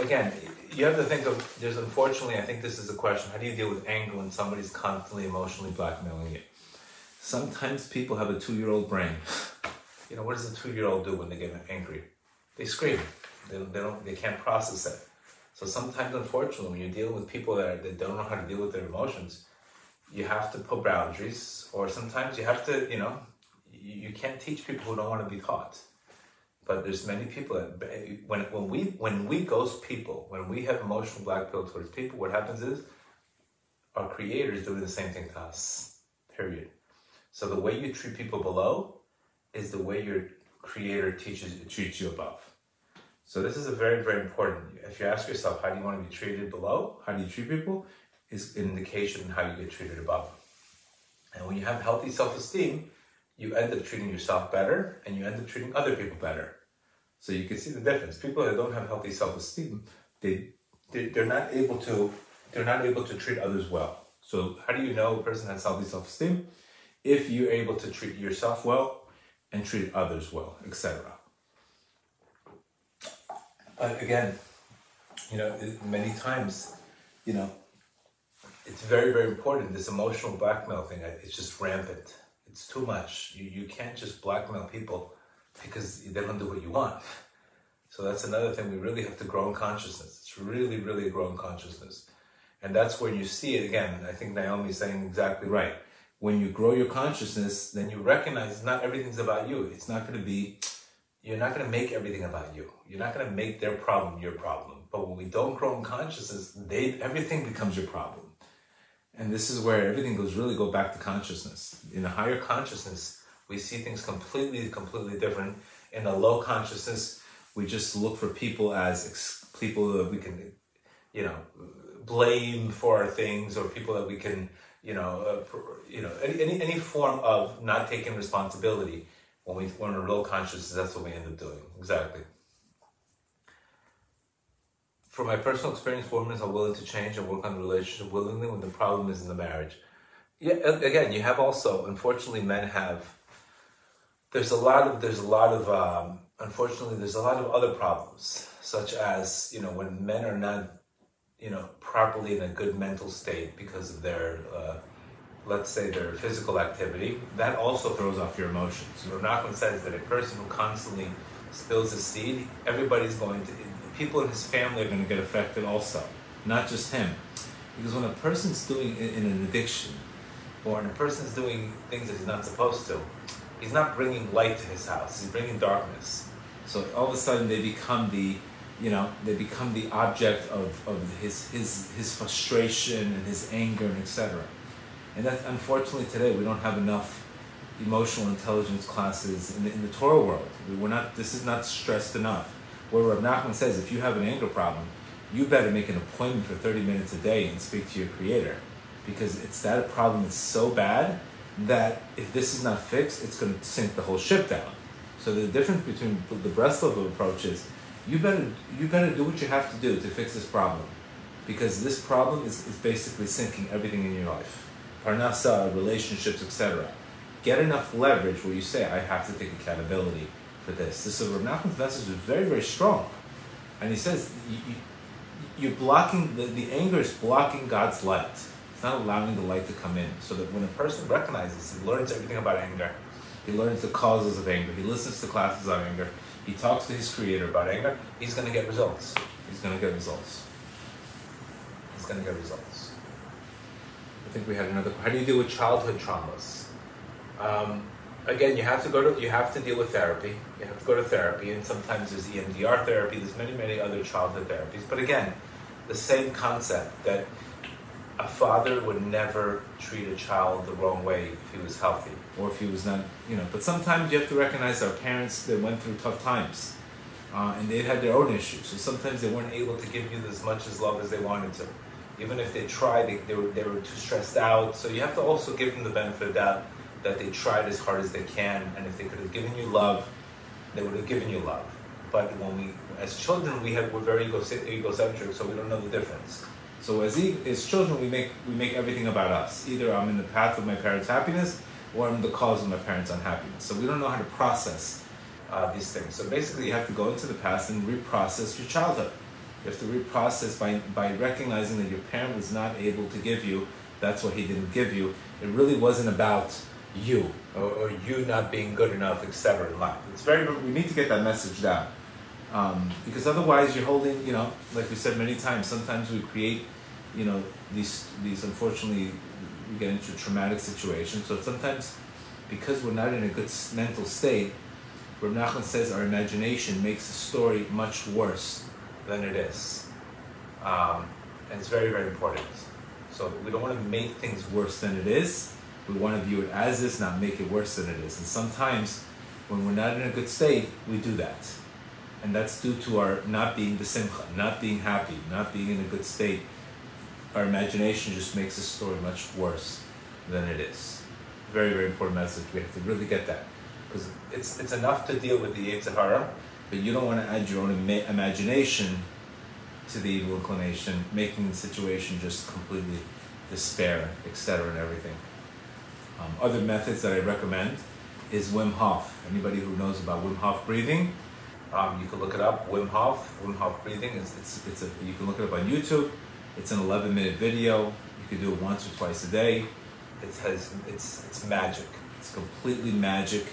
again, you have to think of there's unfortunately I think this is a question. How do you deal with anger when somebody's constantly emotionally blackmailing you? Sometimes people have a two year old brain. You know, what does a two year old do when they get angry? They scream. They, they don't they can't process it. So sometimes, unfortunately, when you're dealing with people that, are, that don't know how to deal with their emotions, you have to put boundaries, or sometimes you have to, you know, you, you can't teach people who don't want to be taught. But there's many people that eh, when when we when we ghost people, when we have emotional blackmail towards people, what happens is our creator is doing the same thing to us. Period. So the way you treat people below is the way your creator teaches treats you above. So this is a very, very important. If you ask yourself, how do you want to be treated below? How do you treat people? Is an indication how you get treated above. And when you have healthy self-esteem, you end up treating yourself better and you end up treating other people better. So you can see the difference. People that don't have healthy self-esteem, they, they they're not able to they're not able to treat others well. So how do you know a person has healthy self-esteem? If you're able to treat yourself well and treat others well, etc. But again, you know, many times, you know, it's very, very important. This emotional blackmail thing, it's just rampant. It's too much. You, you can't just blackmail people because they don't do what you want. So that's another thing we really have to grow in consciousness. It's really, really a growing consciousness. And that's when you see it again. I think Naomi's saying exactly right. When you grow your consciousness, then you recognize not everything's about you. It's not going to be you're not going to make everything about you. You're not going to make their problem your problem. But when we don't grow in consciousness, they everything becomes your problem. And this is where everything goes really go back to consciousness. In a higher consciousness, we see things completely, completely different. In a low consciousness, we just look for people as ex- people that we can, you know, blame for our things, or people that we can, you know, uh, you know, any, any any form of not taking responsibility when we when we're low consciousness, that's what we end up doing. Exactly. From my personal experience, women are willing to change and work on the relationship willingly when the problem is in the marriage. Yeah, again, you have also, unfortunately, men have. There's a lot of there's a lot of um, unfortunately there's a lot of other problems, such as you know when men are not, you know, properly in a good mental state because of their uh, let's say their physical activity, that also throws off your emotions. Rav says that a person who constantly spills a seed, everybody's going to, people in his family are going to get affected also, not just him. Because when a person's doing in an addiction, or when a person's doing things that he's not supposed to, he's not bringing light to his house, he's bringing darkness. So all of a sudden they become the, you know, they become the object of, of his, his, his frustration and his anger and etc. And that unfortunately today we don't have enough emotional intelligence classes in the, in the Torah world. We're not. This is not stressed enough. Where Rav Nachman says, if you have an anger problem, you better make an appointment for 30 minutes a day and speak to your creator, because it's that problem is so bad that if this is not fixed, it's going to sink the whole ship down. So the difference between the Breslov approach is, you better you better do what you have to do to fix this problem, because this problem is, is basically sinking everything in your life, parnasa, relationships, etc. Get enough leverage where you say, I have to take accountability for this. This is Rav Nachman's message is very very strong, and he says you, you're blocking the, the anger is blocking God's light. It's not allowing the light to come in. So that when a person recognizes, he learns everything about anger. He learns the causes of anger. He listens to classes on anger. He talks to his creator about anger. He's going to get results. He's going to get results. He's going to get results. Think we had another. How do you deal with childhood traumas? Um, again, you have to go to you have to deal with therapy. You have to go to therapy, and sometimes there's EMDR therapy. There's many many other childhood therapies. But again, the same concept that a father would never treat a child the wrong way if he was healthy or if he was not, you know. But sometimes you have to recognize our parents that went through tough times, uh, and they had their own issues. So sometimes they weren't able to give you as much as love as they wanted to. Even if they tried, they, they were they were too stressed out. So you have to also give them the benefit of doubt that they tried as hard as they can, and if they could have given you love, they would have given you love. But when we, as children, we have we're very egocentric, so we don't know the difference. So as, as children, we make we make everything about us. Either I'm in the path of my parents' happiness, or I'm the cause of my parents' unhappiness. So we don't know how to process uh, these things. So basically, you have to go into the past and reprocess your childhood. You have to reprocess by by recognizing that your parent was not able to give you. That's what he didn't give you. It really wasn't about you or, or you not being good enough, etc. It's very. We need to get that message down. Um, because otherwise you're holding, you know, like we said many times, sometimes we create, you know, these, these unfortunately, we get into traumatic situations. So sometimes, because we're not in a good mental state, Rav Nachman says our imagination makes the story much worse than it is. Um, and it's very, very important. So we don't want to make things worse than it is. We want to view it as is, not make it worse than it is. And sometimes, when we're not in a good state, we do that and that's due to our not being the besimcha, not being happy, not being in a good state. Our imagination just makes the story much worse than it is. Very, very important message. We have to really get that because it's it's enough to deal with the Yetzer Hara, but you don't want to add your own ima- imagination to the evil inclination, making the situation just completely despair, etc., and everything. Um, other methods that I recommend is Wim Hof. Anybody who knows about Wim Hof breathing, um, you can look it up, Wim Hof, Wim Hof breathing. It's, it's, it's a, you can look it up on YouTube. It's an 11 minute video. You can do it once or twice a day. It has, it's, it's magic. It's completely magic.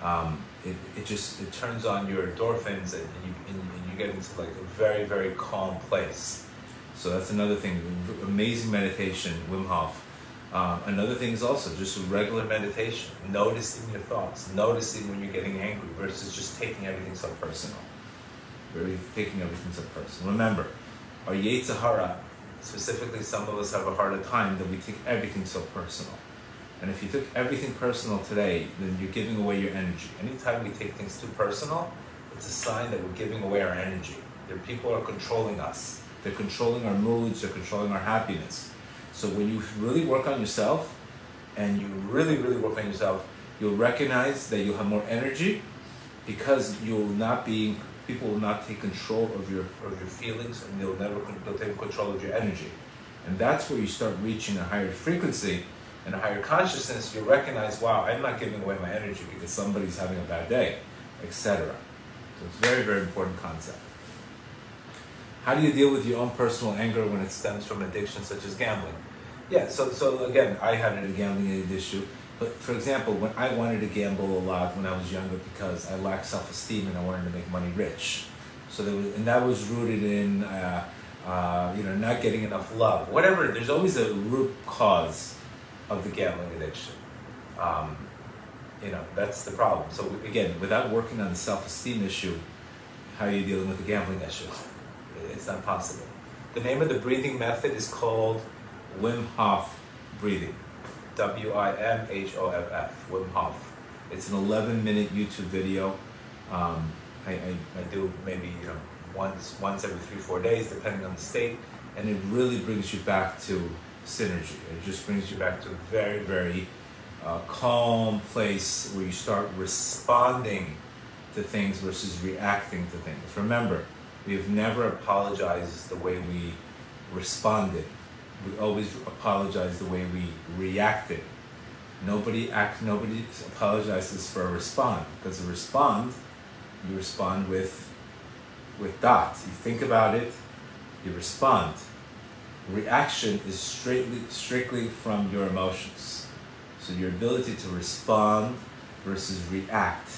Um, it, it just, it turns on your endorphins and you, and, and you get into like a very, very calm place. So that's another thing. Amazing meditation, Wim Hof. Um, another thing is also just regular meditation, noticing your thoughts, noticing when you're getting angry versus just taking everything so personal. Really taking everything so personal. Remember, our Yetzer Hara, specifically some of us have a harder time that we take everything so personal. And if you took everything personal today, then you're giving away your energy. Anytime we take things too personal, it's a sign that we're giving away our energy. That people are controlling us. They're controlling our moods, they're controlling our happiness. So when you really work on yourself and you really, really work on yourself, you'll recognize that you'll have more energy because you'll not be people will not take control of your of your feelings and they'll never they'll take control of your energy. And that's where you start reaching a higher frequency and a higher consciousness, you'll recognize, wow, I'm not giving away my energy because somebody's having a bad day, etc. So it's a very, very important concept. How do you deal with your own personal anger when it stems from addiction such as gambling? Yeah, so so again, I had a gambling issue. But for example, when I wanted to gamble a lot when I was younger because I lacked self-esteem and I wanted to make money rich, so there was, and that was rooted in uh, uh, you know not getting enough love. Whatever, there's always a root cause of the gambling addiction. Um, you know that's the problem. So again, without working on the self-esteem issue, how are you dealing with the gambling issue? It's not possible. The name of the breathing method is called Wim Hof breathing. W I M H O F F, Wim Hof. It's an 11 minute YouTube video. Um, I, I, I do maybe you know once once every three four days depending on the state, and it really brings you back to synergy. It just brings you back to a very very uh, calm place where you start responding to things versus reacting to things. Remember, we have never apologized the way we responded. We always apologize the way we reacted. Nobody act. Nobody apologizes for a respond because a respond, you respond with, with dots. You think about it, you respond. Reaction is strictly strictly from your emotions. So your ability to respond versus react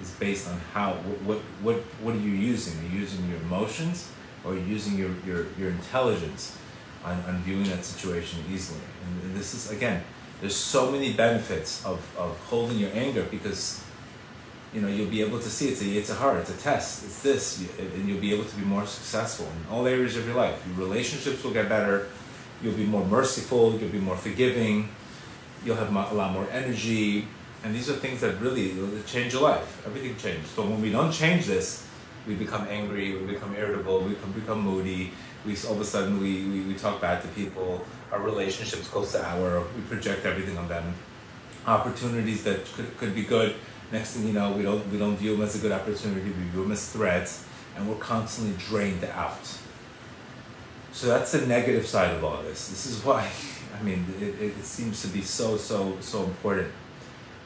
is based on how what what what are you using? Are you using your emotions or you using your your, your intelligence on, on viewing that situation easily? And this is again, there's so many benefits of, of holding your anger because you know you'll be able to see it's a it's a heart, it's a test, it's this, and you'll be able to be more successful in all areas of your life. Your relationships will get better. You'll be more merciful. You'll be more forgiving. You'll have a lot more energy and these are things that really change your life. Everything changes. So when we don't change this, we become angry, we become irritable, we become, become moody. We all of a sudden we, we, we talk bad to people. Our relationships go sour. We project everything on them. Opportunities that could, could be good. Next thing you know, we don't we don't view them as a good opportunity. We view them as threats, and we're constantly drained out. So that's the negative side of all this. This is why, I mean, it, it seems to be so so so important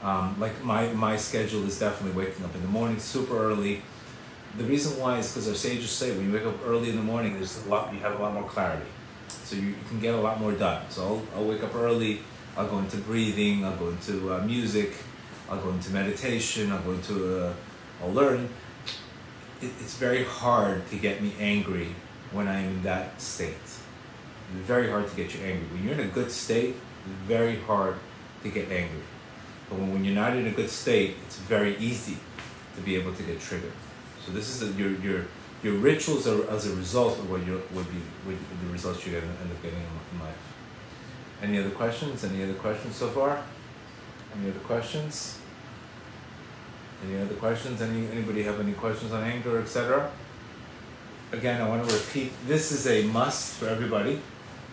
um, like my, my schedule is definitely waking up in the morning super early. The reason why is because our sages say when you wake up early in the morning, there's a lot, you have a lot more clarity. So you, you can get a lot more done. So I'll, I'll wake up early, I'll go into breathing, I'll go into uh, music, I'll go into meditation, I'll go into, uh, I'll learn. It, it's very hard to get me angry when I'm in that state. Very hard to get you angry. When you're in a good state, very hard to get angry. But when, when you're not in a good state, it's very easy to be able to get triggered. So this is a, your your your rituals are as a result of what you would be would, the results gonna end up getting in, in life. Any other questions? Any other questions so far? Any other questions? Any other questions? Any anybody have any questions on anger, etc.? Again, I want to repeat. This is a must for everybody.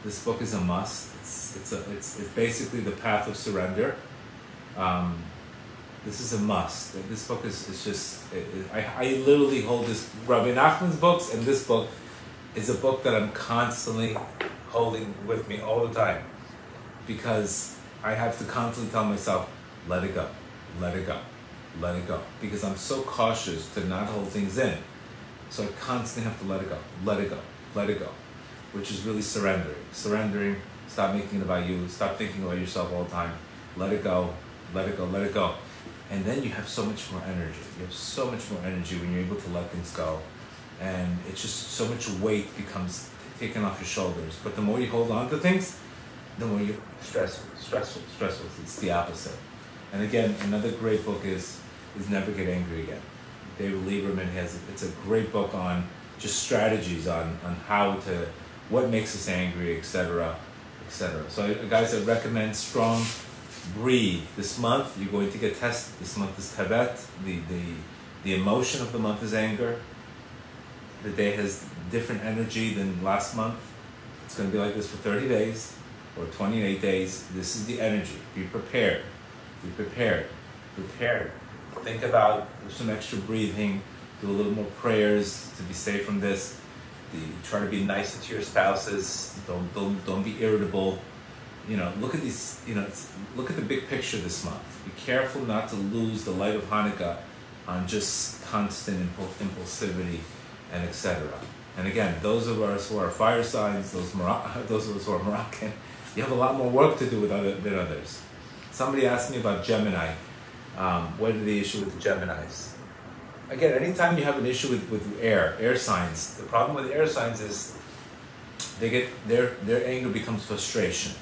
This book is a must. It's it's a it's, it's basically the path of surrender. Um, this is a must. This book is, is just, it, it, I, I literally hold this, Rabbi Nachman's books and this book is a book that I'm constantly holding with me all the time because I have to constantly tell myself, let it go, let it go, let it go. Because I'm so cautious to not hold things in. So I constantly have to let it go, let it go, let it go, which is really surrendering. Surrendering, stop making it about you, stop thinking about yourself all the time, let it go, let it go, let it go. And then you have so much more energy. You have so much more energy when you're able to let things go. And it's just so much weight becomes taken off your shoulders. But the more you hold on to things, the more you're stressful, stressful, stressful. It's the opposite. And again, another great book is is Never Get Angry Again. David Lieberman has it's a great book on just strategies on on how to what makes us angry, etc., etc. So guys, I recommend strong breathe. This month, you're going to get tested. This month is Tevet. The, the, the emotion of the month is anger. The day has different energy than last month. It's going to be like this for 30 days or 28 days. This is the energy. Be prepared. Be prepared. Prepared. Think about some extra breathing. Do a little more prayers to be safe from this. The, try to be nice to your spouses. Don't, don't, don't be irritable you know, look at these, you know, look at the big picture this month. Be careful not to lose the light of Hanukkah on just constant impulsivity and etc. And again, those of us who are fire signs, those, Mor- those of us who are Moroccan, you have a lot more work to do with other, than others. Somebody asked me about Gemini. Um, what is the issue with the Geminis? Again, anytime you have an issue with, with air, air signs, the problem with air signs is they get their their anger becomes frustration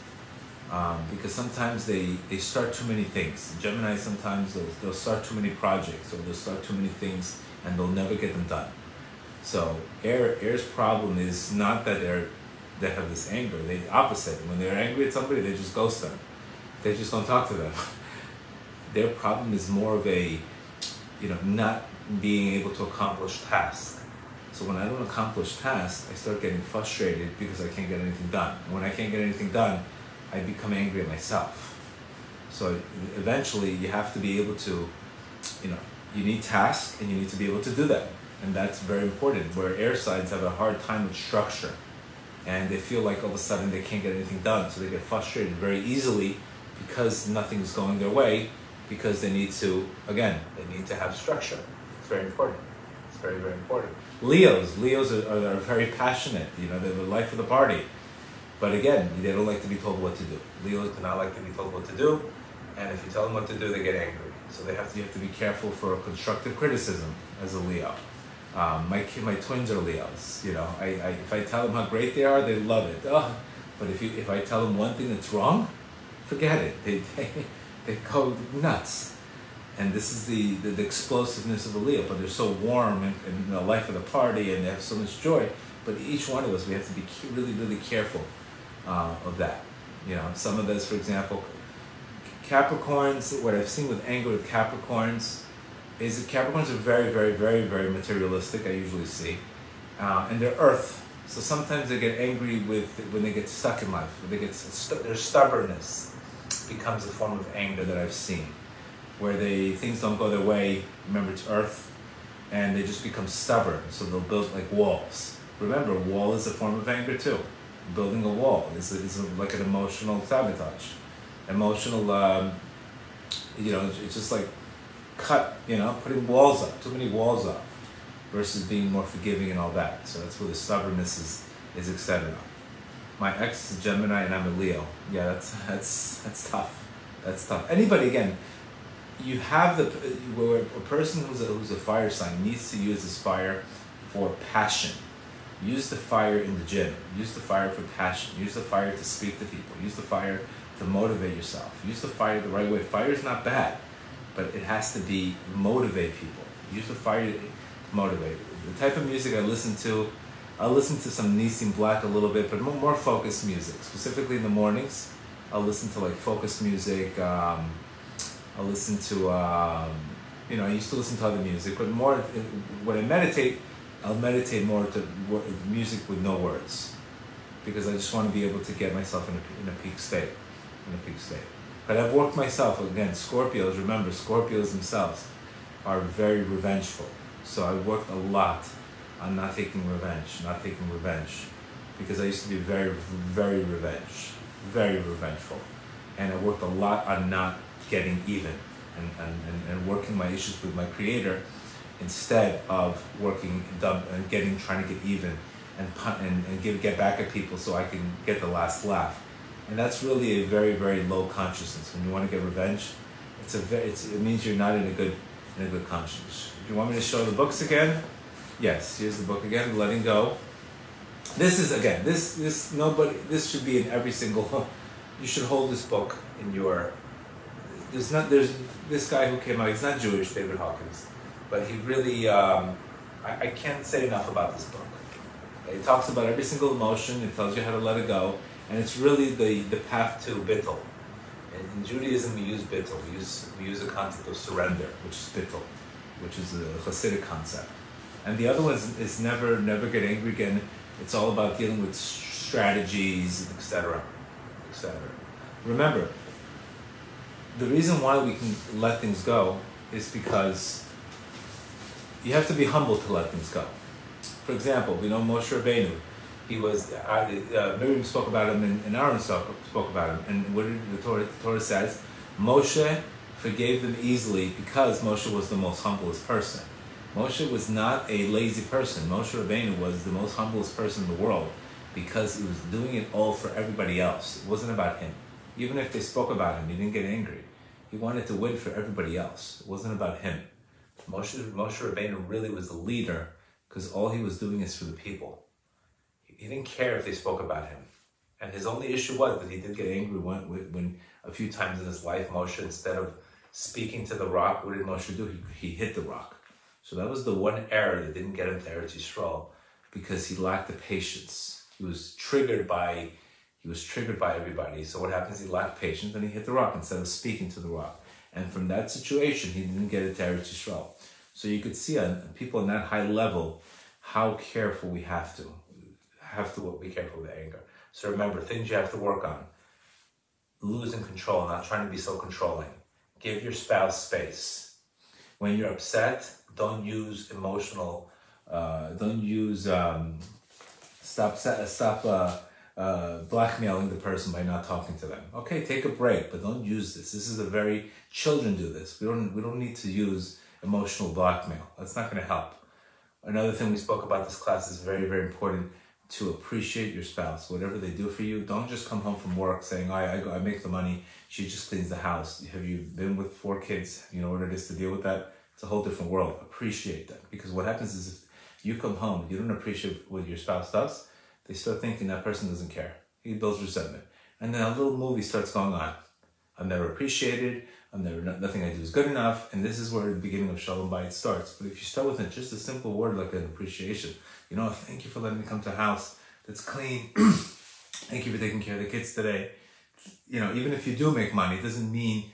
um, because sometimes they, they start too many things. Gemini sometimes they'll, they'll start too many projects or they'll start too many things and they'll never get them done. So air air's problem is not that they're they have this anger. They opposite. When they're angry at somebody, they just ghost them. they just don't talk to them. Their problem is more of a, you know, not being able to accomplish tasks. So when I don't accomplish tasks, I start getting frustrated because I can't get anything done. And when I can't get anything done, I become angry at myself. So eventually, you have to be able to, you know, you need tasks and you need to be able to do them, and that's very important. Where air signs have a hard time with structure, and they feel like all of a sudden they can't get anything done, so they get frustrated very easily because nothing's going their way, because they need to again they need to have structure. It's very important. It's very very important. Leos, Leos are, are, are very passionate. You know, they're the life of the party. But again, they don't like to be told what to do. Leos do not like to be told what to do, and if you tell them what to do, they get angry. So they have to, you have to be careful for constructive criticism as a Leo. Um, my my twins are Leos. You know, I, I, if I tell them how great they are, they love it. Oh, but if you if I tell them one thing that's wrong, forget it. They they, they go nuts. And this is the, the, the explosiveness of a Leo. But they're so warm and, the life of the party, and they have so much joy. But each one of us, we have to be really really careful uh, of that. You know, some of this, for example, Capricorns, what I've seen with anger with Capricorns is that Capricorns are very, very, very, very materialistic, I usually see. Uh, and they're earth. So sometimes they get angry with when they get stuck in life. They get st- their stubbornness becomes a form of anger that I've seen, where they things don't go their way. Remember, it's earth, and they just become stubborn. So they'll build like walls. Remember, wall is a form of anger too building a wall. is it's like an emotional sabotage. Emotional, um, you know, it's just like cut, you know, putting walls up, too many walls up, versus being more forgiving and all that. So that's where the stubbornness is, is etc. My ex is Gemini and I'm a Leo. Yeah, that's that's that's tough. That's tough. Anybody again, you have the where a person who's a, who's a fire sign needs to use this fire for passion Use the fire in the gym. Use the fire for passion. Use the fire to speak to people. Use the fire to motivate yourself. Use the fire the right way. Fire is not bad, but it has to be motivate people. Use the fire to motivate. The type of music I listen to, I listen to some Nissim Black a little bit, but more, more focused music. Specifically in the mornings, I'll listen to like focused music. Um, I'll listen to, um, you know, I used to listen to other music, but more when I meditate I'll meditate more to music with no words because I just want to be able to get myself in a, in a peak state, in a peak state. But I've worked myself again. Scorpios, remember, Scorpios themselves are very revengeful. So I worked a lot on not taking revenge, not taking revenge, because I used to be very, very revenge, very revengeful, and I worked a lot on not getting even and, and, and, and working my issues with my creator instead of working and getting trying to get even and and, and give, get back at people so I can get the last laugh. And that's really a very very low consciousness. When you want to get revenge, it's a very, it's, it means you're not in a good in a good conscience. Do you want me to show the books again? Yes, here's the book again, Letting Go. This is again this this nobody this should be in every single. You should hold this book in your. There's not there's this guy who came out. He's not Jewish, David Hawkins but he really, um, I, I, can't say enough about this book. It talks about every single emotion, it tells you how to let it go, and it's really the, the path to bittul. And in Judaism, we use bittul. We use, we use a concept of surrender, which is bittul, which is a Hasidic concept. And the other one is, is never, never get angry again. It's all about dealing with strategies, etc., etc. Remember, the reason why we can let things go is because you have to be humble to let things go. For example, we know Moshe Rabbeinu. He was, uh, Miriam spoke about him and, Aaron spoke, spoke about him. And what did the Torah, the Torah says? Moshe forgave them easily because Moshe was the most humblest person. Moshe was not a lazy person. Moshe Rabbeinu was the most humblest person in the world because he was doing it all for everybody else. It wasn't about him. Even if they spoke about him, he didn't get angry. He wanted to win for everybody else. It wasn't about him. Moshe, Moshe Rabbeinu really was the leader because all he was doing is for the people. He, didn't care if they spoke about him. And his only issue was that he did get angry when, when a few times in his life, Moshe, instead of speaking to the rock, what did Moshe do? He, he hit the rock. So that was the one error that didn't get him to Eretz Yisrael because he lacked the patience. He was triggered by He was triggered by everybody. So what happens? He lacked patience and he hit the rock instead of speaking to the rock. And from that situation, he didn't get it to Eretz Yisrael. So you could see on people on that high level how careful we have to have to be careful with anger. So remember things you have to work on. Losing control, not trying to be so controlling. Give your spouse space. When you're upset, don't use emotional. Uh, don't use um, stop stop. Uh, uh, blackmailing the person by not talking to them. Okay, take a break, but don't use this. This is a very children do this. We don't we don't need to use emotional blackmail. That's not to help. Another thing we spoke about this class is very very important to appreciate your spouse. Whatever they do for you, don't just come home from work saying, "I I, I make the money. She just cleans the house." Have you been with four kids? You know what it is to deal with that. It's a whole different world. Appreciate that because what happens is if you come home, you don't appreciate what your spouse does they start thinking that person doesn't care. He builds resentment. And then a little movie starts going on. I'm never appreciated. I'm never, nothing I do is good enough. And this is where the beginning of Shalom Bayit starts. But if you start with just a simple word like an appreciation, you know, thank you for letting me come to a house that's clean. thank you for taking care of the kids today. You know, even if you do make money, it doesn't mean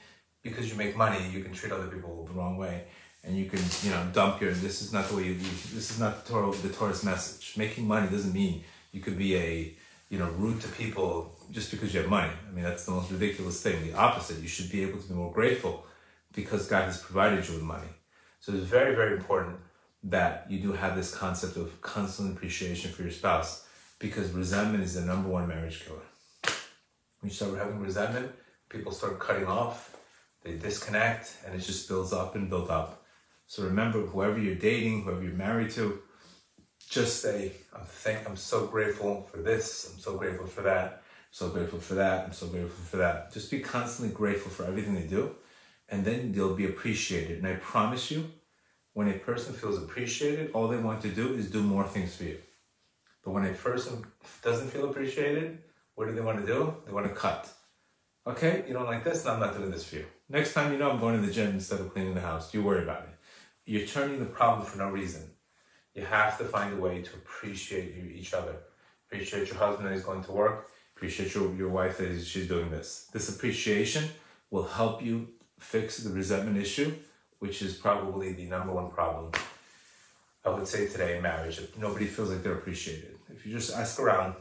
because you make money, you can treat other people the wrong way and you can, you know, dump your, this is not the way you, this is not the, Torah, the Torah's message. Making money doesn't mean you could be a you know rude to people just because you have money. I mean that's the most ridiculous thing. The opposite. You should be able to be more grateful because God has provided you with money. So it's very very important that you do have this concept of constant appreciation for your spouse because resentment is the number one marriage killer. When you start having resentment, people start cutting off, they disconnect, and it just builds up and builds up. So remember, whoever you're dating, whoever you're married to, just say, I'm, thank, I'm so grateful for this, I'm so grateful for that, I'm so grateful for that, I'm so grateful for that. Just be constantly grateful for everything they do, and then they'll be appreciated. And I promise you, when a person feels appreciated, all they want to do is do more things for you. But when a person doesn't feel appreciated, what do they want to do? They want to cut. Okay, you don't like this, I'm not doing this for you. Next time you know I'm going to the gym instead of cleaning the house, you worry about it. You're turning the problem for no reason. You have to find a way to appreciate each other. Appreciate your husband that he's going to work. Appreciate your, your wife that she's doing this. This appreciation will help you fix the resentment issue, which is probably the number one problem I would say today in marriage. If nobody feels like they're appreciated. If you just ask around,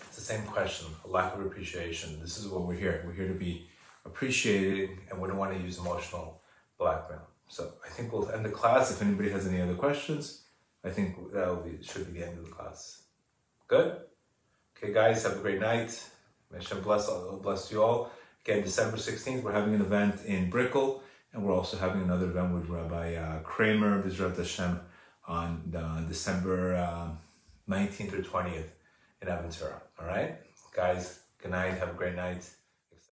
it's the same question, a lack of appreciation. This is what we're here. We're here to be appreciated and we don't want to use emotional blackmail. So I think we'll end the class. If anybody has any other questions, I think that be should be the end of the class. Good? Okay, guys, have a great night. May Hashem bless, bless you all. Again, December 16th, we're having an event in Brickell, and we're also having another event with Rabbi uh, Kramer, Bizrat Hashem, on uh, December uh, 19th or 20th in Aventura. All right? Guys, good night. Have a great night.